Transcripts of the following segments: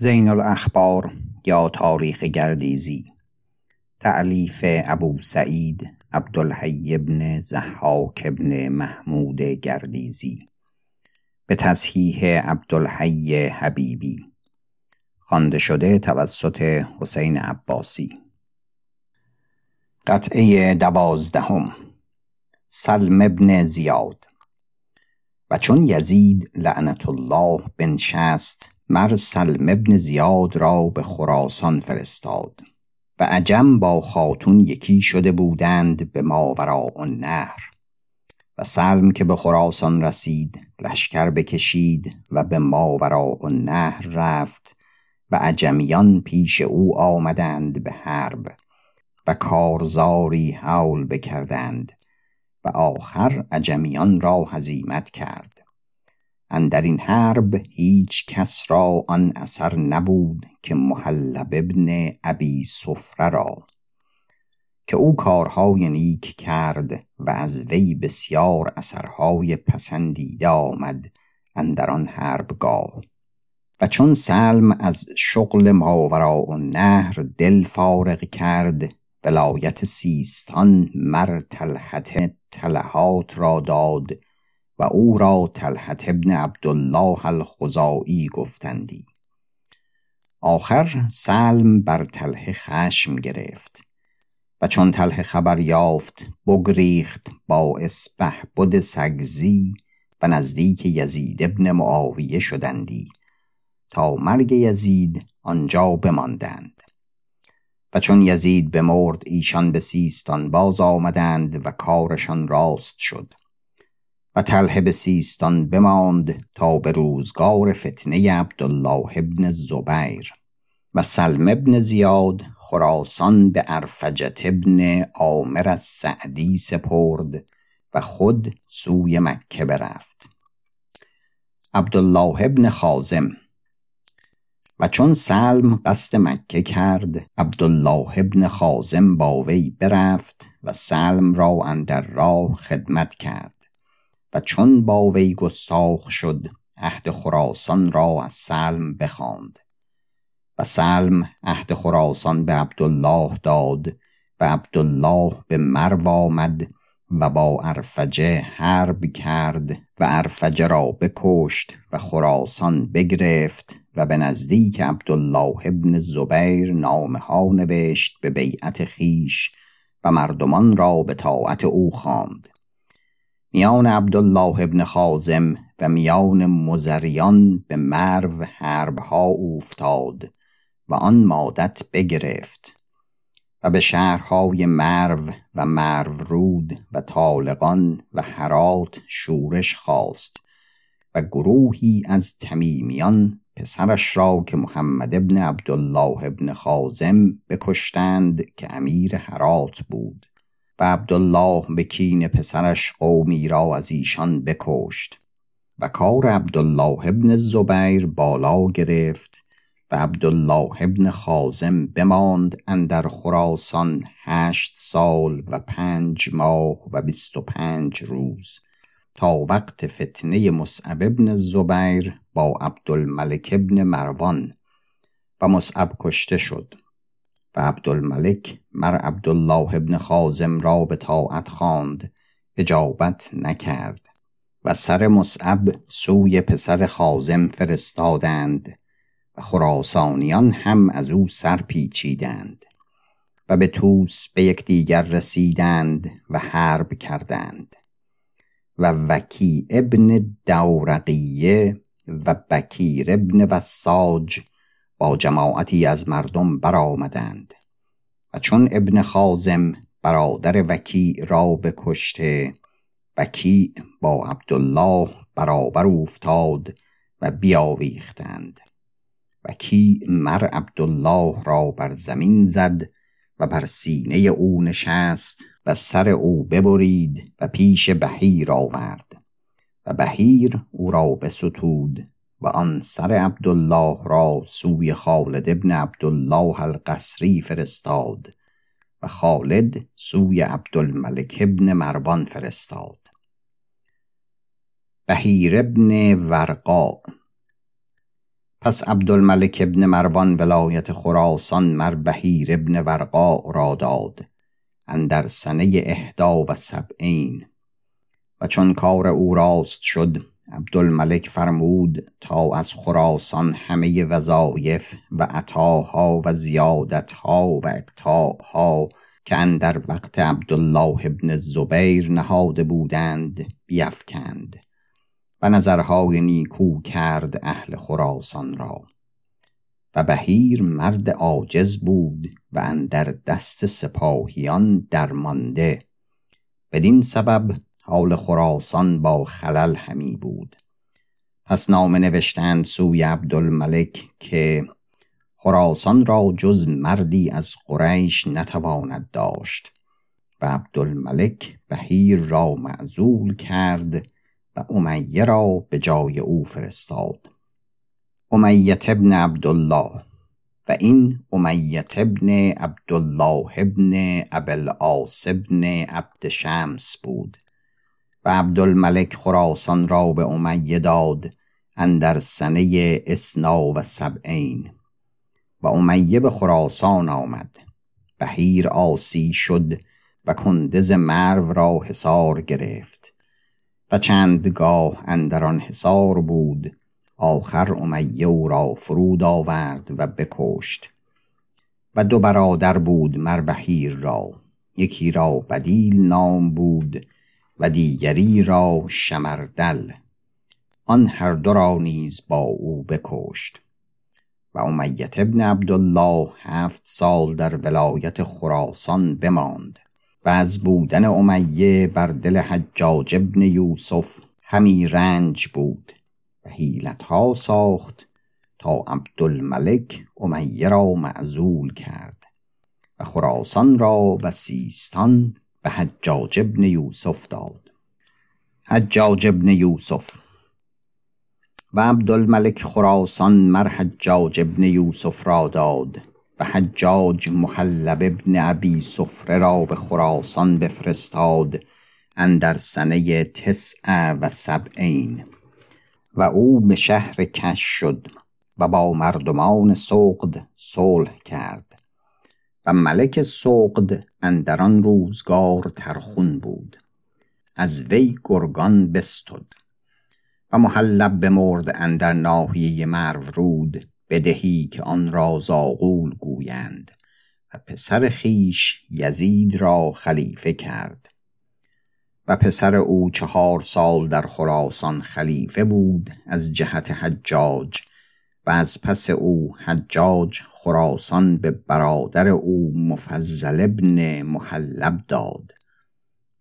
زین الاخبار یا تاریخ گردیزی. تعلیف ابو سعید عبدالحی ابن زحاک ابن محمود گردیزی. به تصحیح عبدالحی حبیبی. خوانده شده توسط حسین عباسی. قطعه دوازدهم. سلم ابن زیاد. و چون یزید لعنت الله بنشست مر سلم ابن زیاد را به خراسان فرستاد و عجم با خاتون یکی شده بودند به ماوراء النهر و سلم که به خراسان رسید لشکر بکشید و به ماوراء النهر رفت و عجمیان پیش او آمدند به حرب و کارزاری حول بکردند و آخر عجمیان را هزیمت کرد. اندر این حرب هیچ کس را آن اثر نبود که محلب ابن ابی صفره را که او کارهای نیک کرد و از وی بسیار اثرهای پسندیده آمد اندر آن حربگاه. و چون سلم از شغل ماوراء النهر دل فارغ کرد ولایت سیستان مر طلحت طلحات را داد و او را طلحت ابن عبدالله الخزاعی گفتندی. آخر سلم بر طلحه خشم گرفت و چون طلحه خبر یافت بگریخت با اسپه بد سگزی و نزدیک یزید ابن معاویه شدندی تا مرگ یزید آنجا بماندند. و چون یزید بمرد ایشان به سیستان باز آمدند و کارشان راست شد. طلحه به سیستان بماند تا به روزگار فتنه عبدالله ابن زبیر و سلم ابن زیاد خراسان به ارفجت ابن عامر السعدی سپرد و خود سوی مکه برفت. عبدالله ابن خازم و چون سلم قصد مکه کرد عبدالله ابن خازم با وی برفت و سلم را اندر راه خدمت کرد. و چون با وی گستاخ شد عهد خراسان را از سلم بخواند. و سلم عهد خراسان به عبدالله داد و عبدالله به مرو آمد و با ارفجه حرب کرد و ارفجه را بکشت و خراسان بگرفت و به نزدیک عبدالله ابن زبیر نامه ها نوشت به بیعت خیش و مردمان را به طاعت او خواند. میان عبدالله ابن خازم و میان مزریان به مرو حربها اوفتاد و آن مادت بگرفت و به شهرهای مرو و مرو رود و طالقان و هرات شورش خواست و گروهی از تمیمیان پسرش را که محمد ابن عبدالله ابن خازم بکشتند که امیر هرات بود. و عبدالله به کین پسرش قومی را از ایشان بکشت و کار عبدالله ابن زبیر بالا گرفت و عبدالله ابن خازم بماند اندر خراسان هشت سال و پنج ماه و بیست و پنج روز تا وقت فتنه مصعب ابن زبیر با عبدالملک ابن مروان و مصعب کشته شد. و عبدالملک مر عبدالله ابن خازم را به طاعت خواند اجابت نکرد و سر مصعب سوی پسر خازم فرستادند و خراسانیان هم از او سر پیچیدند و به توس به یکدیگر رسیدند و حرب کردند و وکی ابن دورقیه و بکیر ابن وساج با جماعتی از مردم برآمدند و چون ابن خازم برادر وکی را بکشته وکی با عبدالله برابر افتاد و بیاویختند. وکی مر عبدالله را بر زمین زد و بر سینه او نشست و سر او ببرید و پیش بهیر آورد و بهیر او را بستود و آن سر عبدالله را سوی خالد ابن عبدالله القصری فرستاد و خالد سوی عبدالملک ابن مروان فرستاد. بهیر ابن ورقا. پس عبدالملک ابن مروان ولایت خراسان مر بهیر ابن ورقا را داد اندر سنه اهدا و سبعین و چون کار او راست شد عبدالملک فرمود تا از خراسان همه وظایف و عطاها و زیادتها و اقطاعها که اندر وقت عبدالله ابن زبیر نهاده بودند بیفکند و نظرهای نیکو کرد اهل خراسان را. و بهیر مرد عاجز بود و اندر دست سپاهیان درمانده. بدین سبب حال خراسان با خلل همی بود. پس نامه نوشتند سوی عبدالملک که خراسان را جز مردی از قریش نتواند داشت و عبدالملک بهیر را معزول کرد و امیه را به جای او فرستاد. امیت ابن عبدالله و این امیت ابن عبدالله ابن ابوالعاص ابن عبد شمس بود. و عبدالملک خراسان را به امیه داد اندر سنه اسنا و سبعین و امیه به خراسان آمد. بهیر آسی شد و کندز مرو را حصار گرفت و چندگاه اندر آن حصار بود. آخر امیه او را فرود آورد و بکشت و دو برادر بود مر بهیر را. یکی را بدیل نام بود و دیگری را شمردل. آن هر دو را نیز با او بکشت. و امیت ابن عبدالله هفت سال در ولایت خراسان بماند و از بودن امیه بر دل حجاج ابن یوسف همی رنج بود و حیلتها ساخت تا عبدالملک امیه را معزول کرد و خراسان را و سیستان به حجاج ابن یوسف داد. حجاج ابن یوسف. و عبدالملک خراسان مر حجاج ابن یوسف را داد و حجاج محلب ابن ابی صفره را به خراسان بفرستاد اندر سنه تسع و سبعین. و او به شهر کش شد و با مردمان سقد صلح کرد. و ملک سقد اندران روزگار ترخون بود. از وی گرگان بستد و محلب بمرد اندر ناحیه مرو رود بدهی که آن را زاغول گویند و پسر خیش یزید را خلیفه کرد. و پسر او چهار سال در خراسان خلیفه بود از جهت حجاج و از پس او حجاج خراسان به برادر او مفضل ابن محلب داد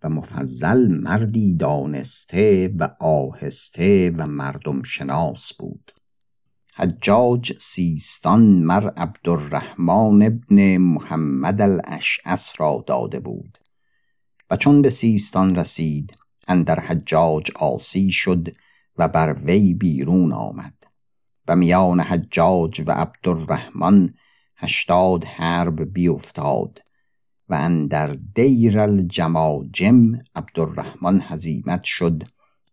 و مفضل مردی دانسته و آهسته و مردم شناس بود. حجاج سیستان مر عبدالرحمن ابن محمد الاشعث را داده بود و چون به سیستان رسید اندر حجاج آسی شد و بر وی بیرون آمد. و میان حجاج و عبدالرحمن هشتاد حرب بیفتاد و اندر دیر الجماجم عبدالرحمن هزیمت شد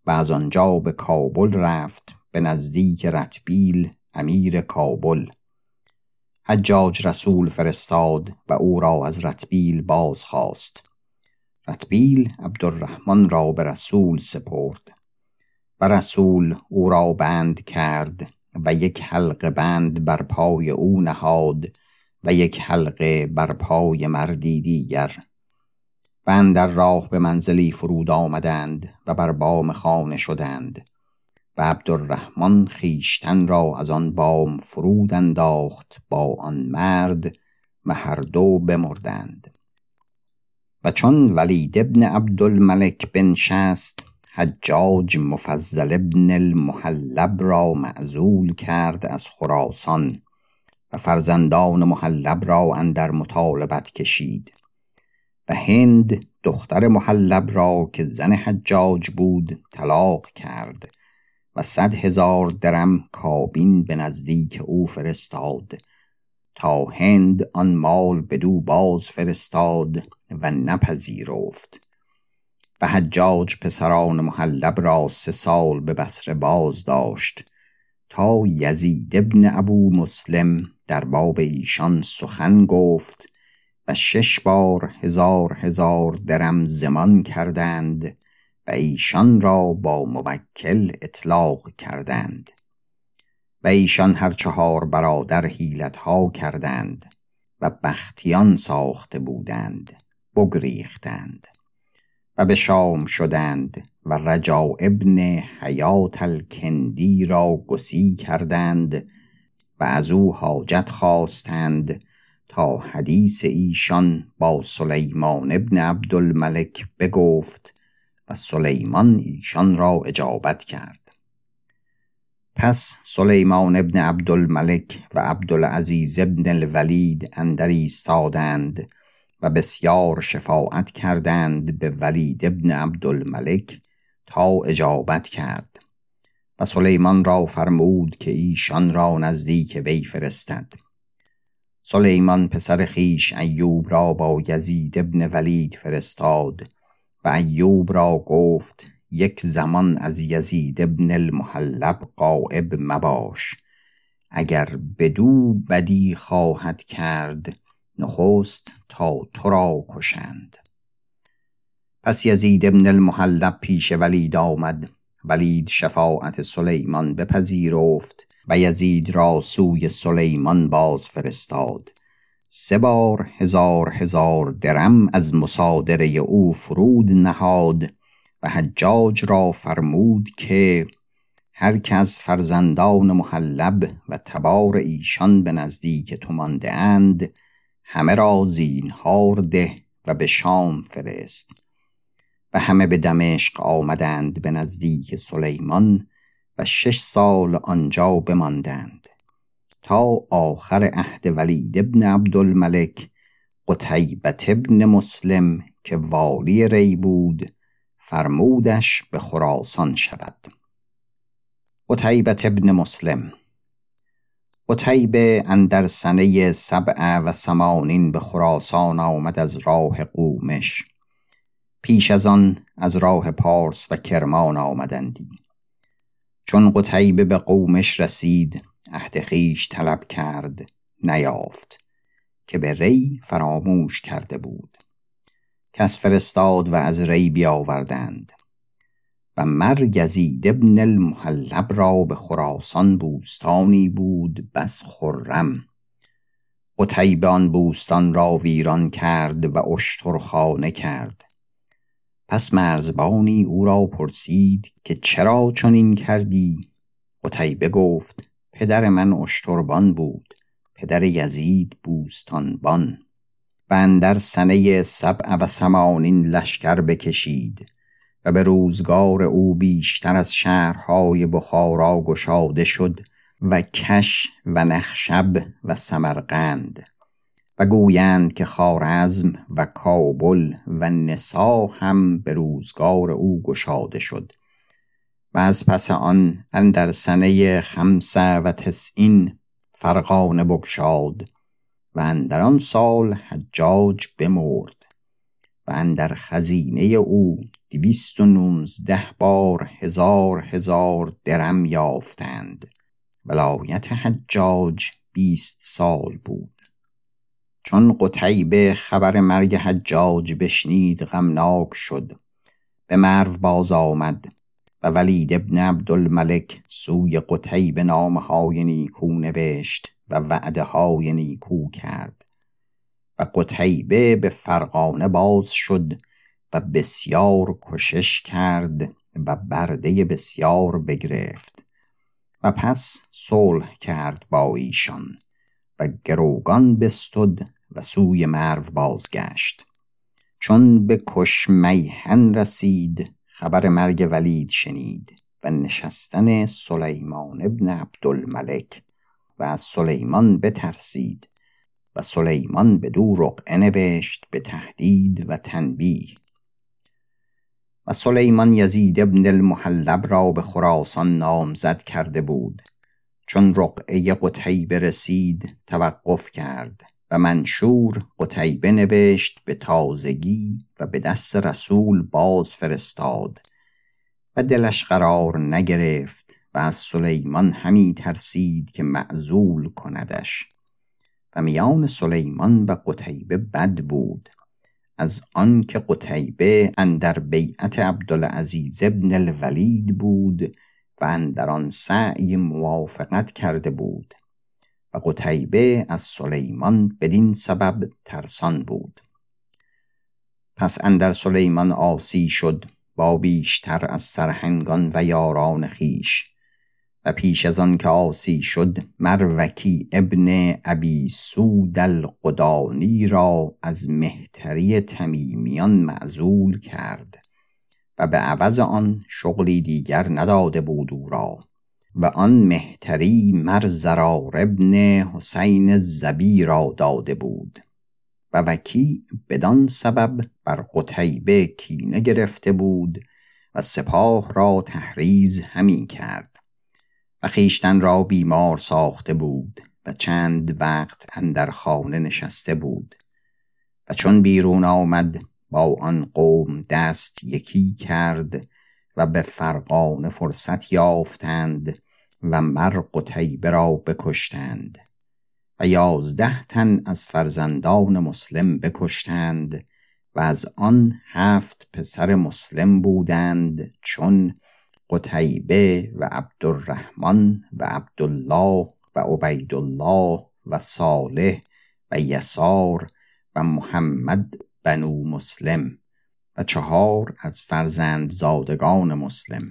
و از آنجا به کابل رفت به نزدیک رتبیل امیر کابل. حجاج رسول فرستاد و او را از رتبیل باز خواست رتبیل عبدالرحمن را به رسول سپرد و رسول او را بند کرد و یک حلقه بند بر پای او نهاد و یک حلقه بر پای مردی دیگر. و در راه به منزلی فرود آمدند و بر بام خانه شدند. و عبدالرحمن خیشتن را از آن بام فرود انداخت با آن مرد و هر دو بمردند. و چون ولید ابن عبدالملک بنشست حجاج مفضل ابن المحلب را معزول کرد از خراسان و فرزندان محلب را اندر مطالبت کشید و هند دختر محلب را که زن حجاج بود طلاق کرد و صد هزار درم کابین به نزدیک او فرستاد تا هند آن مال بدو باز فرستاد و نپذیرفت. حجاج پسران محلب را سه سال به بسره باز داشت تا یزید ابن ابو مسلم در باب ایشان سخن گفت و شش بار هزار هزار درم زمان کردند و ایشان را با موکل اطلاق کردند و ایشان هر چهار برادر ها کردند و بختیان ساخته بودند بگریختند. و به شام شدند و رجا ابن حیات الکندی را گسی کردند و از او حاجت خواستند تا حدیث ایشان با سلیمان ابن عبدالملک بگفت و سلیمان ایشان را اجابت کرد. پس سلیمان ابن عبدالملک و عبدالعزیز ابن الولید اندر ایستادند و بسیار شفاعت کردند به ولید ابن عبدالملک تا اجابت کرد و سلیمان را فرمود که ایشان را نزدیک وی فرستد. سلیمان پسر خیش ایوب را با یزید ابن ولید فرستاد و ایوب را گفت یک زمان از یزید ابن المحلب قائب مباش اگر بدو بدی خواهد کرد نخست تا تو را کشند پس یزید ابن المحلب پیش ولید آمد. ولید شفاعت سلیمان بپذیرفت و یزید را سوی سلیمان باز فرستاد. سه بار هزار هزار درم از مصادره او فرود نهاد و حجاج را فرمود که هر کس فرزندان محلب و تبار ایشان به نزدیک تو مانده اند همه را زینهار ده و به شام فرست. و همه به دمشق آمدند به نزدیک سلیمان و شش سال آنجا بماندند. تا آخر عهد ولید ابن عبدالملک قتیبت ابن مسلم که والی ری بود فرمودش به خراسان شود. قتیبت ابن مسلم قتیبه اندر سنه سبع و سمانین به خراسان آمد از راه قومش. پیش از آن از راه پارس و کرمان آمدندی. چون قتیبه به قومش رسید عهد خیش طلب کرد نیافت که به ری فراموش کرده بود. کس فرستاد و از ری بیاوردند. و مرگ یزید ابن المحلب را به خراسان بوستانی بود بس خرم. آن بوستان را ویران کرد و اشترخانه کرد. پس مرزبانی او را پرسید که چرا چنین کردی؟ قتیبه گفت پدر من اشتربان بود پدر یزید بوستانبان. و اندر سنه سبع و سمانین لشکر بکشید. و به روزگار او بیشتر از شهرهای بخارا گشاده شد و کش و نخشب و سمرقند و گویند که خارزم و کابل و نسا هم به روزگار او گشاده شد و از پس آن اندر سنه خمسه و تسعین فرقانه بگشاد و اندر آن سال حجاج بمرد و اندر خزینه او دویست و نوزده بار هزار هزار درم یافتند. ولایت حجاج بیست سال بود. چون قتیبه خبر مرگ حجاج بشنید غمناک شد. به مرو باز آمد و ولید ابن عبدالملک سوی قتیبه نامهای نیکو نوشت و وعده های نیکو کرد. و قتیبه به فرقانه باز شد و بسیار کشش کرد و برده بسیار بگرفت و پس صلح کرد با ایشان و گروگان بستد و سوی مرو بازگشت. چون به کشمیهن رسید خبر مرگ ولید شنید و نشستن سلیمان ابن عبدالملک و از سلیمان بترسید و سلیمان به دو رقعه نوشت به تهدید و تنبیه. و سلیمان یزید ابن المحلب را به خراسان نامزد کرده بود. چون رقعه قتیبه رسید توقف کرد و منشور قتیبه نوشت به تازگی و به دست رسول باز فرستاد و دلش قرار نگرفت و از سلیمان همی ترسید که معزول کندش. و میان سلیمان و قتیبه بد بود. از آنکه قتیبه اندر بیعت عبدالعزیز ابن الولید بود و اندر آن سعی موافقت کرده بود و قتیبه از سلیمان بدین سبب ترسان بود. پس اندر سلیمان آسی شد با بیشتر از سرهنگان و یاران خیش و پیش از آن که آسی شد مروکی ابن ابی سود القدانی را از مهتری تمیمیان معزول کرد و به عوض آن شغلی دیگر نداده بود او را و آن مهتری مر زرار ابن حسین زبی را داده بود و وکی بدان سبب بر قتیبه کینه گرفته بود و سپاه را تحریز همی کرد. و خیشتن را بیمار ساخته بود و چند وقت اندر خانه نشسته بود و چون بیرون آمد با آن قوم دست یکی کرد و به فرقان فرصت یافتند و مر قتیبه را بکشتند و یازده تن از فرزندان مسلم بکشتند و از آن هفت پسر مسلم بودند چون قتیبه و عبدالرحمن و عبدالله و عبیدالله و صالح و یسار و محمد بنو مسلم و چهار از فرزند زادگان مسلم.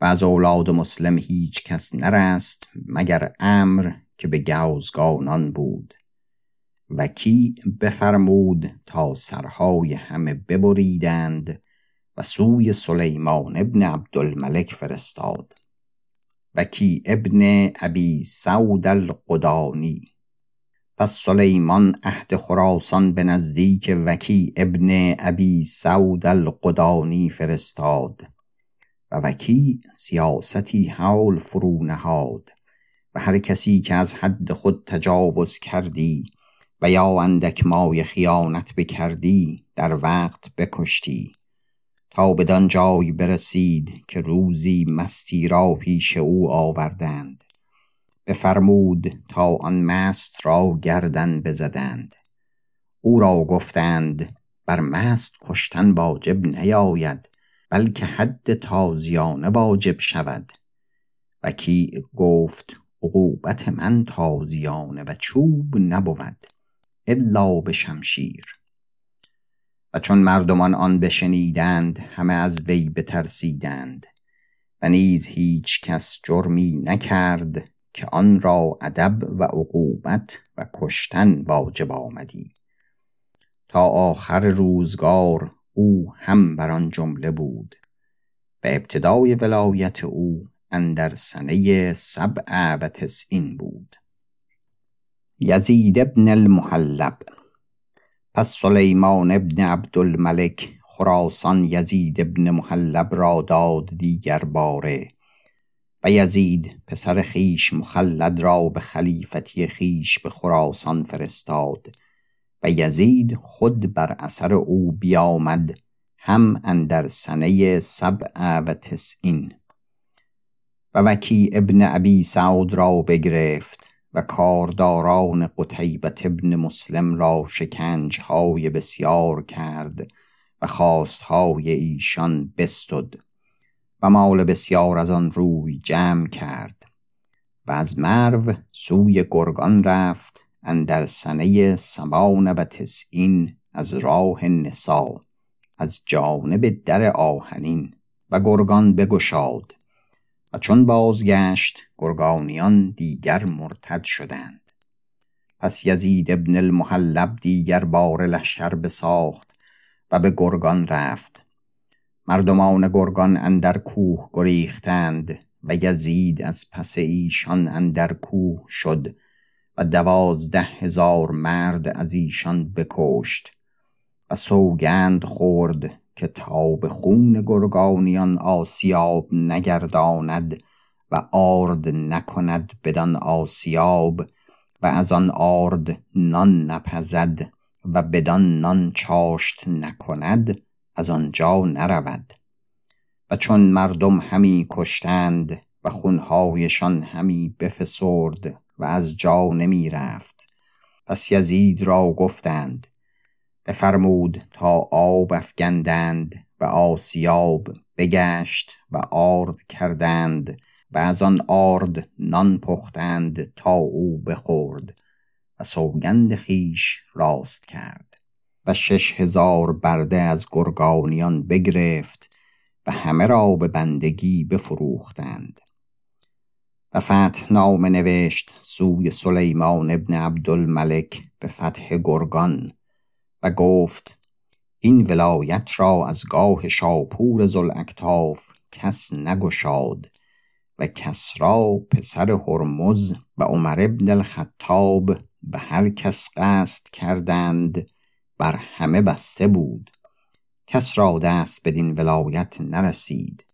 و از اولاد مسلم هیچ کس نرست مگر امر که به گوزگانان بود. و کی بفرمود تا سرهای همه ببریدند و سوی سلیمان ابن عبدالملک فرستاد وکی ابن ابی سود القدانی پس سلیمان عهد خراسان به نزدیک وکی ابن ابی سود القدانی فرستاد و وکی سیاستی حول فرو نهاد و هر کسی که از حد خود تجاوز کردی و یا اندک مای خیانت بکردی در وقت بکشتی. تا بدان جای برسید که روزی مستی را پیش او آوردند. بفرمود تا آن مست را گردن بزدند. او را گفتند بر مست کشتن واجب نیاید بلکه حد تازیانه واجب شود. و کی گفت عقوبت من تازیانه و چوب نبود الا به شمشیر و چون مردمان آن بشنیدند همه از وی بترسیدند و نیز هیچ کس جرمی نکرد که آن را ادب و عقوبت و کشتن واجب آمدی. تا آخر روزگار او هم بر آن جمله بود و ابتدای ولایت او اندر سنه سبع و تسعین بود. یزید ابن المحلب پس سلیمان ابن عبدالملک خراسان یزید ابن محلب را داد دیگر باره و یزید پسر خیش مخلد را به خلیفتی خیش به خراسان فرستاد و یزید خود بر اثر او بیامد هم اندر سنه سبع و تسعین و وکی ابن ابی سعود را بگرفت و کارداران قتیبت ابن مسلم را شکنجهای بسیار کرد و خواستهای ایشان بستد و مال بسیار از آن روی جمع کرد و از مرو سوی گرگان رفت اندر سنه سمان و تسعین از راه نسا از جانب در آهنین و گرگان بگشاد. و چون بازگشت گرگانیان دیگر مرتد شدند. پس یزید ابن المحلب دیگر بار لشکر بساخت و به گرگان رفت. مردمان گرگان اندر کوه گریختند و یزید از پس ایشان اندر کوه شد و دوازده هزار مرد از ایشان بکشت و سوگند خورد که تا به خون گرگانیان آسیاب نگرداند و آرد نکند بدان آسیاب و از آن آرد نان نپزد و بدان نان چاشت نکند از آنجا نرود. و چون مردم همی کشتند و خونهایشان همی بفسرد و از جا نمی رفت پس یزید را گفتند بفرمود تا آب افگندند و آسیاب بگشت و آرد کردند و از آن آرد نان پختند تا او بخورد و سوگند خیش راست کرد و شش هزار برده از گرگانیان بگرفت و همه را به بندگی بفروختند. و فتح نامه نوشت سوی سلیمان ابن عبدالملک به فتح گرگان و گفت این ولایت را از گاه شاپور زلاکتاف کس نگشاد و کسرا پسر هرمز و عمر ابن الخطاب به هر کس قصد کردند بر همه بسته بود. کس را دست بدین ولایت نرسید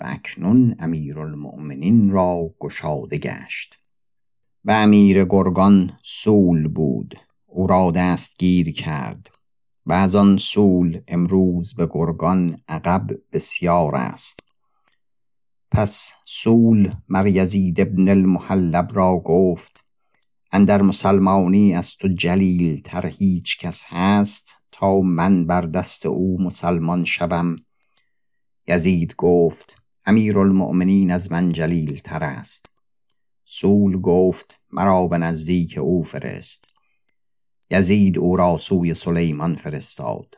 و اکنون امیرالمؤمنین را گشاده گشت. و امیر گرگان سول بود. او را دستگیر کرد و از آن سول امروز به گرگان عقب بسیار است. پس سول مر یزید ابن المحلب را گفت اندر مسلمانی از تو جلیل تر هیچ کس هست تا من بر دست او مسلمان شوم. یزید گفت امیرالمؤمنین از من جلیل تر است. سول گفت مرا به نزدیک او فرست. یزید او را سوی سلیمان فرستاد.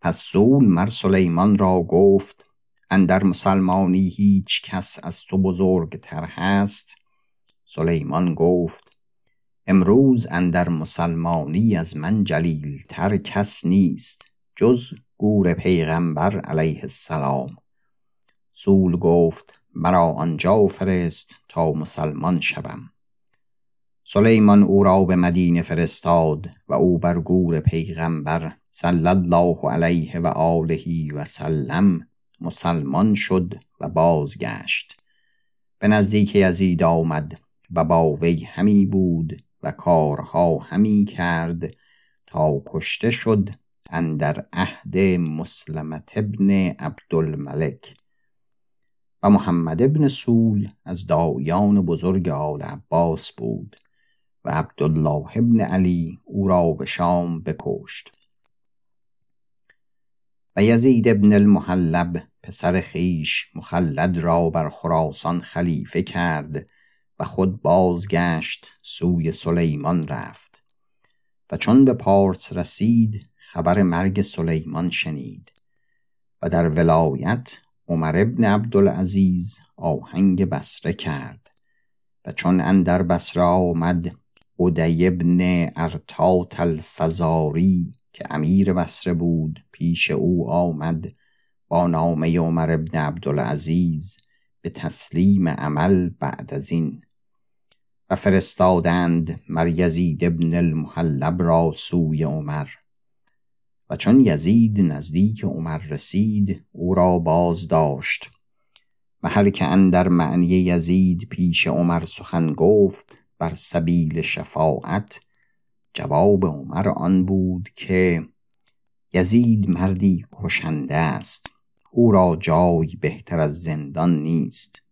پس سول مر سلیمان را گفت اندر مسلمانی هیچ کس از تو بزرگتر هست؟ سلیمان گفت امروز اندر مسلمانی از من جلیل تر کس نیست جز گور پیغمبر علیه السلام. سول گفت مرا آنجا فرست تا مسلمان شوم. سلیمان او را به مدینه فرستاد و او بر گور پیغمبر صلی الله علیه و آله و سلم مسلمان شد و بازگشت. به نزدیک یزید آمد و با وی همی بود و کارها همی کرد تا کشته شد اندر عهد مسلمت ابن عبدالملک. و محمد ابن سول از دایان بزرگ آل عباس بود. و عبدالله ابن علی او را به شام بکشت و یزید ابن المحلب پسر خیش مخلد را بر خراسان خلیفه کرد و خود بازگشت سوی سلیمان رفت. و چون به پارس رسید خبر مرگ سلیمان شنید. و در ولایت عمر ابن عبدالعزیز آهنگ بسره کرد. و چون اندر بسره آمد ادی ابن ارتات الفزاری که امیر بسره بود پیش او آمد با نامه عمر ابن عبدالعزیز به تسلیم عمل بعد از این. و فرستادند مر یزید ابن المحلب را سوی عمر. و چون یزید نزدیک عمر رسید او را باز داشت و هر که اندر معنی یزید پیش عمر سخن گفت بر سبیل شفاعت جواب عمر آن بود که یزید مردی کشنده است او را جای بهتر از زندان نیست.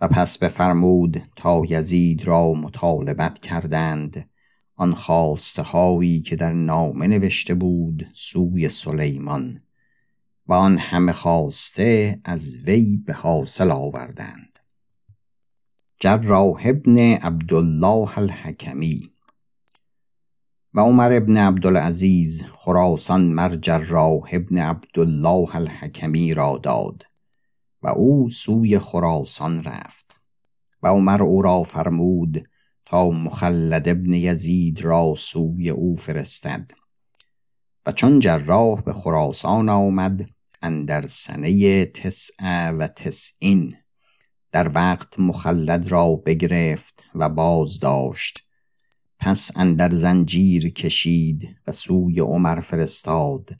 و پس بفرمود تا یزید را مطالبت کردند. آن خواسته هایی که در نامه نوشته بود سوی سلیمان و آن همه خواسته از وی به حاصل آوردند. جراح ابن عبدالله الحکمی و عمر ابن عبدالعزیز خراسان مر جراح ابن عبدالله الحکمی را داد و او سوی خراسان رفت و عمر او را فرمود تا مخلد ابن یزید را سوی او فرستد و چون جراح به خراسان آمد اندر سنه تسع و تسعین در وقت مخلد را بگرفت و باز داشت پس اندر زنجیر کشید و سوی عمر فرستاد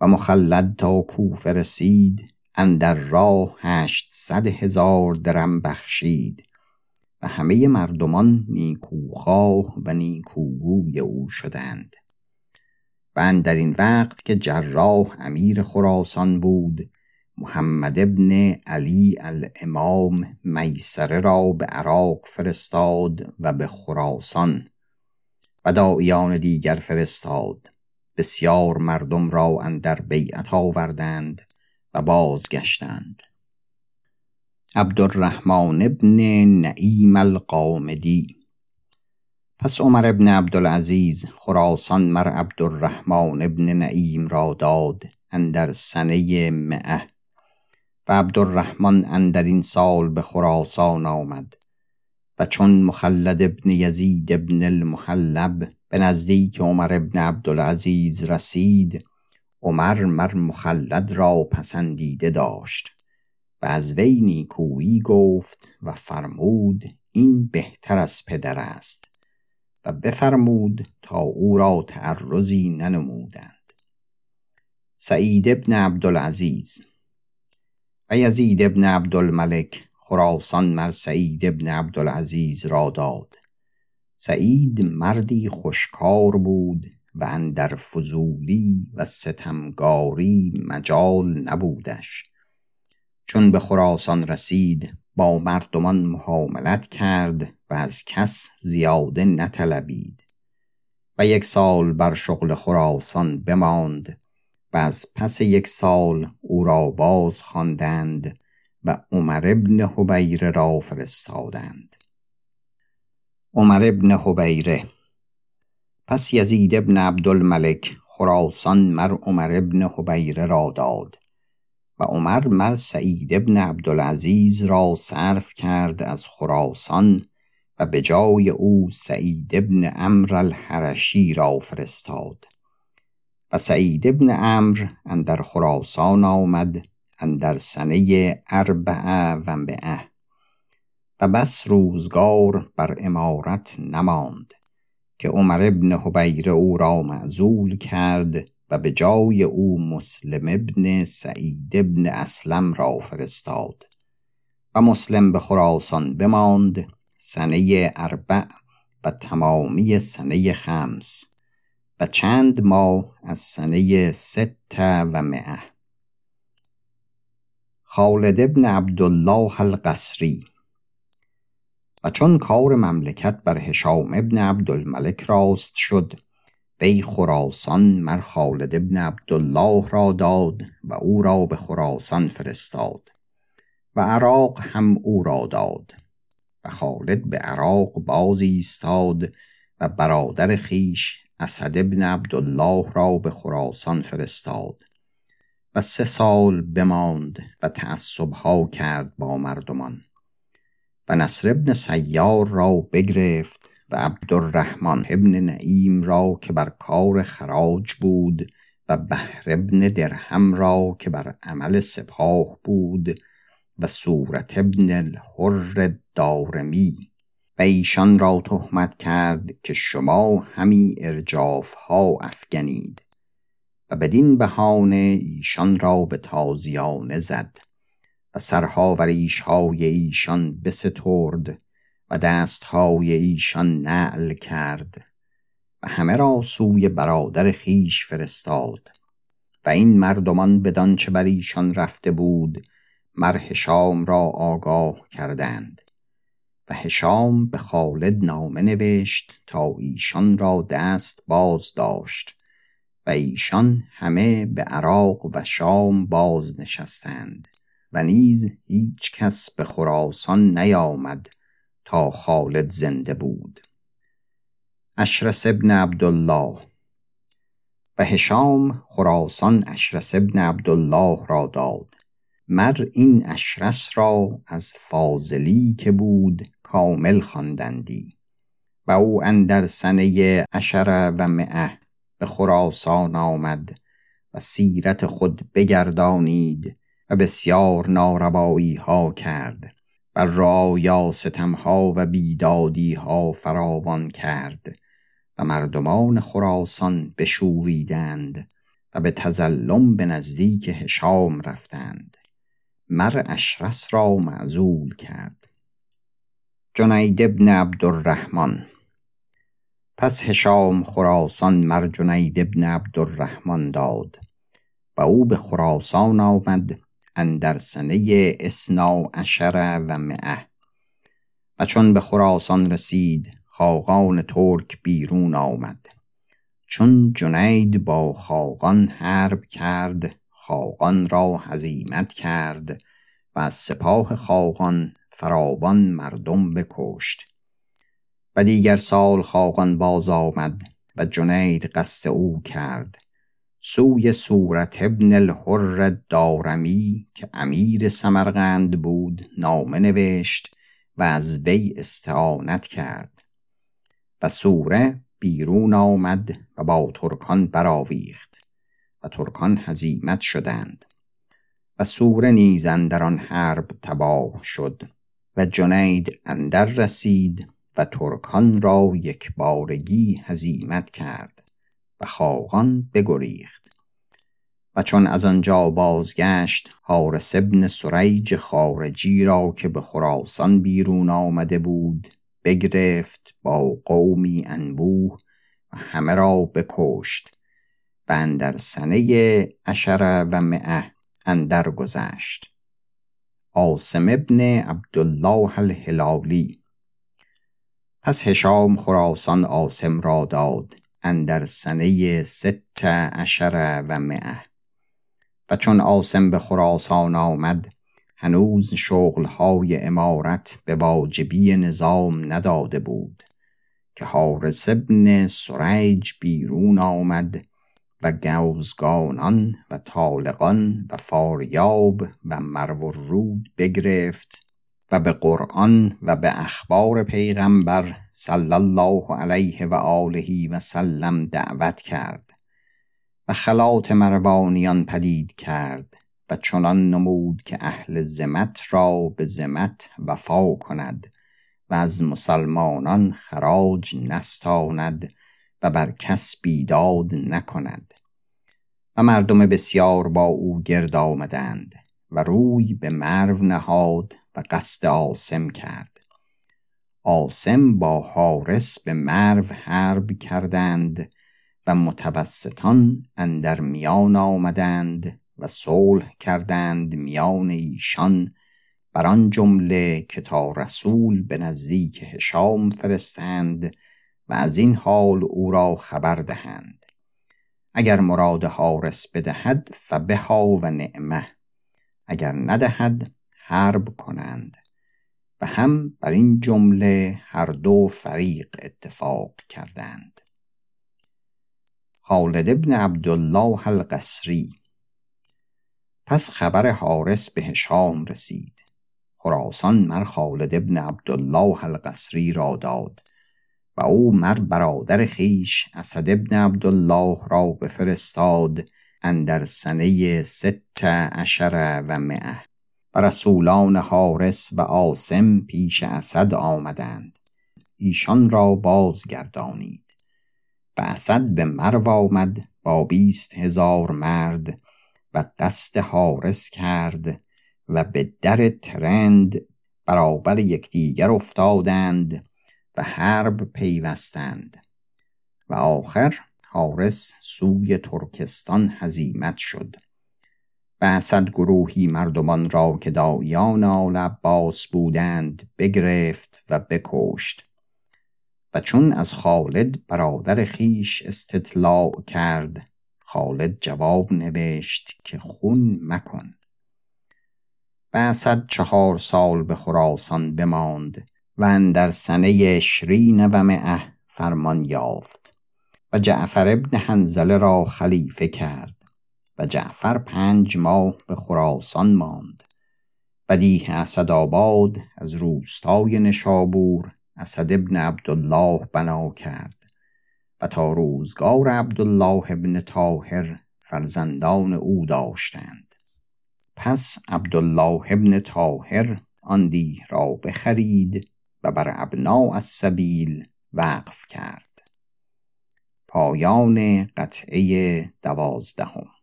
و مخلد تا کوفه رسید اندر راه هشتصد هزار درم بخشید و همه مردمان نیکوخواه و نیکوگوی او شدند. و در این وقت که جراح امیر خراسان بود محمد ابن علی الامام میسره را به عراق فرستاد و به خراسان و داعیان دیگر فرستاد. بسیار مردم را اندر بیعت آوردند و بازگشتند. عبدالرحمن ابن نعیم القامدی. پس عمر ابن عبدالعزیز خراسان مر عبدالرحمن ابن نعیم را داد اندر سنه معه و عبدالرحمن اندر این سال به خراسان آمد و چون مخلد ابن یزید ابن المحلب به نزدیک عمر ابن عبدالعزیز رسید عمر مر مخلد را پسندیده داشت و از وی نیکویی گفت و فرمود این بهتر از پدر است و بفرمود تا او را تعرضی ننمودند. سعید ابن عبدالعزیز و یزید ابن عبدالملک خراسان مر سعید ابن عبدالعزیز را داد. سعید مردی خوشکار بود و اندر فضولی و ستمگاری مجال نبودش. چون به خراسان رسید با مردمان محاملت کرد و از کس زیاده نطلبید. و یک سال بر شغل خراسان بماند و از پس یک سال او را باز خواندند و عمر ابن حبیره را فرستادند. عمر ابن حبیره پس یزید ابن عبدالملک خراسان مر عمر ابن حبیره را داد و عمر مر سعید ابن عبدالعزیز را صرف کرد از خراسان و به جای او سعید ابن امر الحرشی را فرستاد. سعید ابن امر اندر خراسان آمد اندر سنه اربعه و مئه. و بس روزگار بر امارت نماند که عمر ابن حبیره او را معزول کرد و به جای او مسلم ابن سعید ابن اسلم را فرستاد. و مسلم به خراسان بماند سنه اربع و تمامی سنه خمس. چند ماه از سنه ست و مئه. خالد ابن عبدالله القصری. و چون کار مملکت بر هشام ابن عبدالملک راست شد وی خراسان مر خالد ابن عبدالله را داد و او را به خراسان فرستاد و عراق هم او را داد. و خالد به عراق باز ایستاد و برادر خیش اسد ابن عبدالله را به خراسان فرستاد و سه سال بماند و تعصبها کرد با مردمان و نصر ابن سیار را بگرفت و عبدالرحمن ابن نعیم را که بر کار خراج بود و بحر ابن درهم را که بر عمل سپاه بود و صورت ابن الحر دارمی و ایشان را تهمت کرد که شما همی ارجاف ها افگنید و بدین بهانه ایشان را به تازیانه زد و سرها و ریشهای ایشان بسترد و دستهای ایشان نعل کرد و همه را سوی برادر خیش فرستاد و این مردمان بدان چه بر ایشان رفته بود مر هشام را آگاه کردند. و هشام به خالد نامه نوشت تا ایشان را دست باز داشت و ایشان همه به عراق و شام باز نشستند و نیز هیچ کس به خراسان نیامد تا خالد زنده بود. اشرس ابن عبدالله و هشام خراسان اشرس ابن عبدالله را داد. مر این اشرس را از فاضلی که بود کامل خواندندی و او اندر سنه اشره و معه به خراسان آمد و سیرت خود بگردانید و بسیار ناربایی ها کرد و رایا ستمها و بیدادی ها فراوان کرد و مردمان خراسان بشوریدند و به تزلم به نزدیک هشام رفتند. مر اشرس را معزول کرد. جنید ابن عبدالرحمن. پس هشام خراسان مر جنید ابن عبدالرحمن داد و او به خراسان آمد اندر سنه اسنا عشر و مئه. و چون به خراسان رسید خاقان ترک بیرون آمد. چون جنید با خاقان حرب کرد خاقان را هزیمت کرد و از سپاه خاقان فراوان مردم بکشت. و دیگر سال خاقان باز آمد و جنید قصد او کرد. سوی صورت ابن الحر دارمی که امیر سمرقند بود نامه نوشت و از وی استعانت کرد. و سوره بیرون آمد و با ترکان برآویخت و ترکان هزیمت شدند. و سوره نیز در آن حرب تباه شد. و جنید اندر رسید و ترکان را یک بارگی هزیمت کرد و خاقان بگریخت و چون از آنجا بازگشت حارس ابن سریج خارجی را که به خراسان بیرون آمده بود بگرفت با قومی انبوه و همه را بکشت و اندر سنه اشره و مئه اندر گذشت. آسم ابن عبدالله الهلالی. پس هشام خراسان آسم را داد اندر سنه ست عشر و مئه. و چون آسم به خراسان آمد هنوز شغلهای امارت به واجبی نظام نداده بود که حارس ابن سریج بیرون آمد و گوزگانان و طالقان و فاریاب و مرو رود بگرفت و به قرآن و به اخبار پیغمبر صلی الله علیه و آله و سلم دعوت کرد و خلات مروانیان پدید کرد و چنان نمود که اهل زمت را به زمت وفا کند و از مسلمانان خراج نستاند و بر کس بیداد نکند. و مردم بسیار با او گرد آمدند و روی به مرو نهاد و قصد آسم کرد. آسم با حارس به مرو حرب کردند و متوسطان اندر میان آمدند و صلح کردند میان ایشان. بر آن جمله که تا رسول به نزدیک هشام فرستند و از این حال او را خبر دهند. اگر مراد حارس بدهد فبها و نعمه. اگر ندهد حرب کنند. و هم بر این جمله هر دو فریق اتفاق کردند. خالد ابن عبدالله القصری. پس خبر حارس به هشام رسید. خراسان مر خالد ابن عبدالله القصری را داد. و او مر برادر خیش اسد ابن عبدالله را بفرستاد اندر سنه ست عشر و مئه و رسولان حارس و آسم پیش اسد آمدند. ایشان را بازگردانید. و اسد به مرو آمد با بیست هزار مرد و قصد حارس کرد و به در ترند برابر یکدیگر افتادند و حرب پیوستند و آخر حارس سوی ترکستان هزیمت شد. و اسد گروهی مردمان را که دایان آل عباس بودند بگرفت و بکشت و چون از خالد برادر خیش استطلاع کرد خالد جواب نوشت که خون مکن. و چهار سال به خراسان بماند و در سنه شرین و فرمان یافت و جعفر ابن حنزله را خلیفه کرد و جعفر پنج ماه به خراسان ماند. و دیه اسدآباد از روستای نشابور اسد ابن عبدالله بنا کرد و تا روزگار عبدالله ابن طاهر فرزندان او داشتند. پس عبدالله ابن طاهر آن دیه را بخرید و بر ابناء السبیل وقف کرد. پایان قطعه دوازدهم.